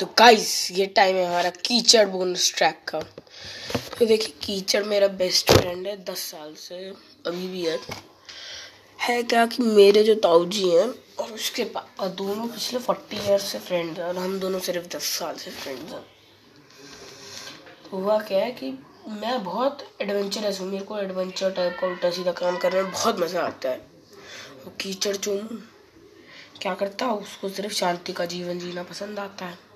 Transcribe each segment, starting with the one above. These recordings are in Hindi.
तो गाइस ये टाइम है हमारा कीचड़ बोनस ट्रैक का। तो देखिए, कीचड़ मेरा बेस्ट फ्रेंड है, दस साल से अभी भी है। है क्या कि मेरे जो ताऊ जी हैं, और उसके पापा दोनों पिछले फोर्टी ईयर्स से फ्रेंड हैं, और हम दोनों सिर्फ़ दस साल से फ्रेंड्स हैं। हुआ क्या है कि मैं बहुत एडवेंचरस हूँ, मेरे को एडवेंचर टाइप का उल्टा सीधा काम करने में बहुत मज़ा आता है। वो कीचड़ चुन क्या करता है, उसको सिर्फ़ शांति का जीवन जीना पसंद आता है।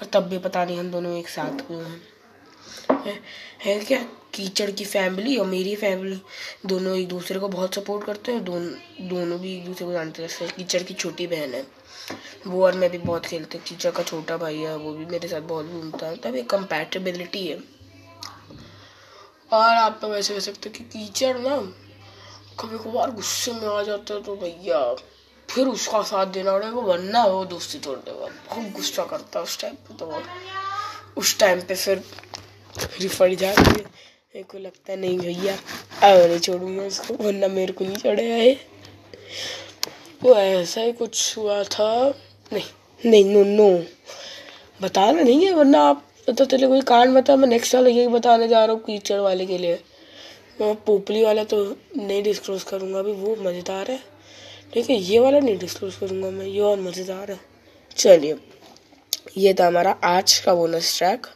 पर तब भी पता नहीं हम दोनों एक साथ हुए हैं। है, है क्या? कीचड़ की फैमिली और मेरी फैमिली दोनों एक दूसरे को बहुत सपोर्ट करते हैं दोनों दोनों भी एक दूसरे को जानते हैं। कीचड़ की छोटी बहन है वो और मैं भी बहुत खेलते हैं। कीचड़ का छोटा भाई है वो भी मेरे साथ बहुत घूमता है। तब एक कंपैटिबिलिटी है। और आप तो वैसे कह सकते कि कीचड़ ना कभी कभार गुस्से में आ जाता है तो भैया। फिर उसका साथ देना पड़ेगा वरना वो दोस्ती तोड़ देगा बहुत गुस्सा करता है उस टाइम पे तो उस टाइम पे फिर रिफंड जाती है मेरे को लगता है, नहीं भैया, अब नहीं छोड़ूँगा उसको वरना मेरे को नहीं चढ़ेगा है वो ऐसा ही कुछ हुआ था। नहीं नहीं नो नो बताना नहीं है, वरना आप तो तेरे कोई कांड बता, मैं नेक्स्ट साल यही बताने जा रहा हूँ कीचड़ वाले के लिए। मैं पोपली वाला तो नहीं डिस्क्लोज करूँगा, अभी वो मज़ेदार है। ठीक है, ये वाला नहीं डिस्क्लोज करूँगा मैं, ये और मज़ेदार है। चलिए, ये था हमारा आज का बोनस ट्रैक